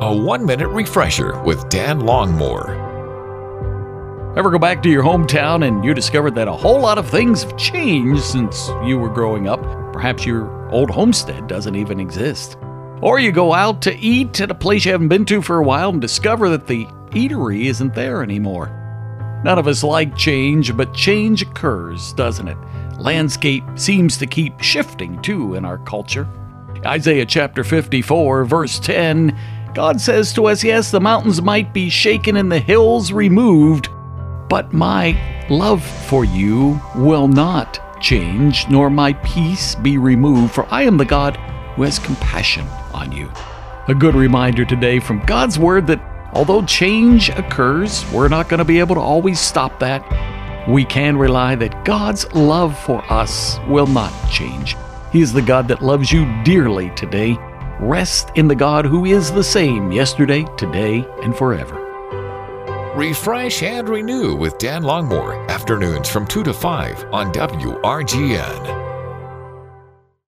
A one minute refresher with Dan Longmore. Ever go back to your hometown and you discovered that a whole lot of things have changed since you were growing up? Perhaps your old homestead doesn't even exist. Or you go out to eat at a place you haven't been to for a while and discover that the eatery isn't there anymore. None of us like change, but change occurs, doesn't it? Landscape seems to keep shifting too in our culture. Isaiah chapter 54, verse 10 God says to us, Yes, the mountains might be shaken and the hills removed, but my love for you will not change, nor my peace be removed, for I am the God who has compassion on you. A good reminder today from God's Word that although change occurs, we're not going to be able to always stop that. We can rely that God's love for us will not change. He is the God that loves you dearly today. Rest in the God who is the same yesterday, today, and forever. Refresh and renew with Dan Longmore, afternoons from 2 to 5 on WRGN.